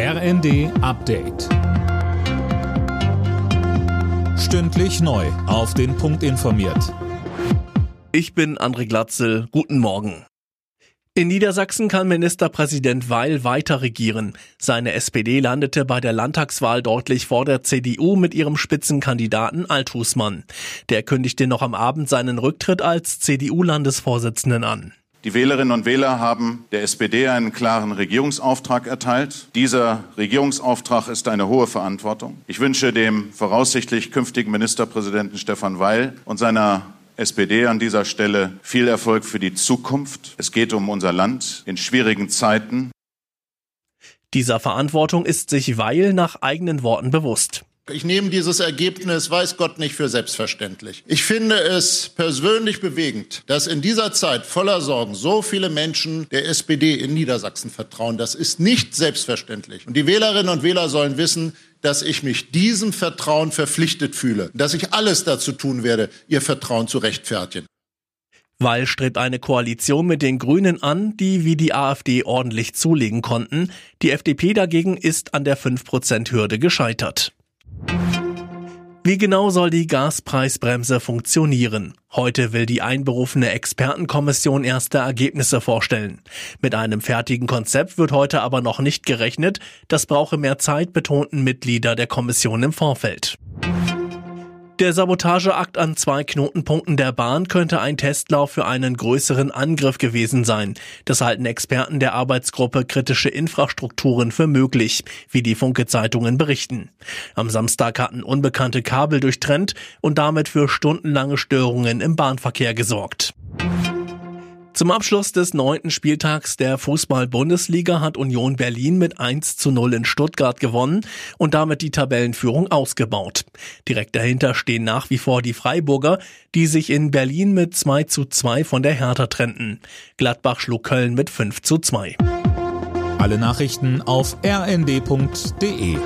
RND Update. Stündlich neu. Auf den Punkt informiert. Ich bin André Glatzel. Guten Morgen. In Niedersachsen kann Ministerpräsident Weil weiter regieren. Seine SPD landete bei der Landtagswahl deutlich vor der CDU mit ihrem Spitzenkandidaten Althusmann. Der kündigte noch am Abend seinen Rücktritt als CDU-Landesvorsitzenden an. Die Wählerinnen und Wähler haben der SPD einen klaren Regierungsauftrag erteilt. Dieser Regierungsauftrag ist eine hohe Verantwortung. Ich wünsche dem voraussichtlich künftigen Ministerpräsidenten Stefan Weil und seiner SPD an dieser Stelle viel Erfolg für die Zukunft. Es geht um unser Land in schwierigen Zeiten. Dieser Verantwortung ist sich Weil nach eigenen Worten bewusst. Ich nehme dieses Ergebnis, weiß Gott, nicht für selbstverständlich. Ich finde es persönlich bewegend, dass in dieser Zeit voller Sorgen so viele Menschen der SPD in Niedersachsen vertrauen. Das ist nicht selbstverständlich. Und die Wählerinnen und Wähler sollen wissen, dass ich mich diesem Vertrauen verpflichtet fühle, dass ich alles dazu tun werde, ihr Vertrauen zu rechtfertigen. Weil strebt eine Koalition mit den Grünen an, die wie die AfD ordentlich zulegen konnten. Die FDP dagegen ist an der 5%-Hürde gescheitert. Wie genau soll die Gaspreisbremse funktionieren? Heute will die einberufene Expertenkommission erste Ergebnisse vorstellen. Mit einem fertigen Konzept wird heute aber noch nicht gerechnet. Das brauche mehr Zeit, betonten Mitglieder der Kommission im Vorfeld. Der Sabotageakt an zwei Knotenpunkten der Bahn könnte ein Testlauf für einen größeren Angriff gewesen sein. Das halten Experten der Arbeitsgruppe Kritische Infrastrukturen für möglich, wie die Funke-Zeitungen berichten. Am Samstag hatten unbekannte Kabel durchtrennt und damit für stundenlange Störungen im Bahnverkehr gesorgt. Zum Abschluss des neunten Spieltags der Fußball-Bundesliga hat Union Berlin mit 1 zu 0 in Stuttgart gewonnen und damit die Tabellenführung ausgebaut. Direkt dahinter stehen nach wie vor die Freiburger, die sich in Berlin mit 2 zu 2 von der Hertha trennten. Gladbach schlug Köln mit 5 zu 2. Alle Nachrichten auf rnd.de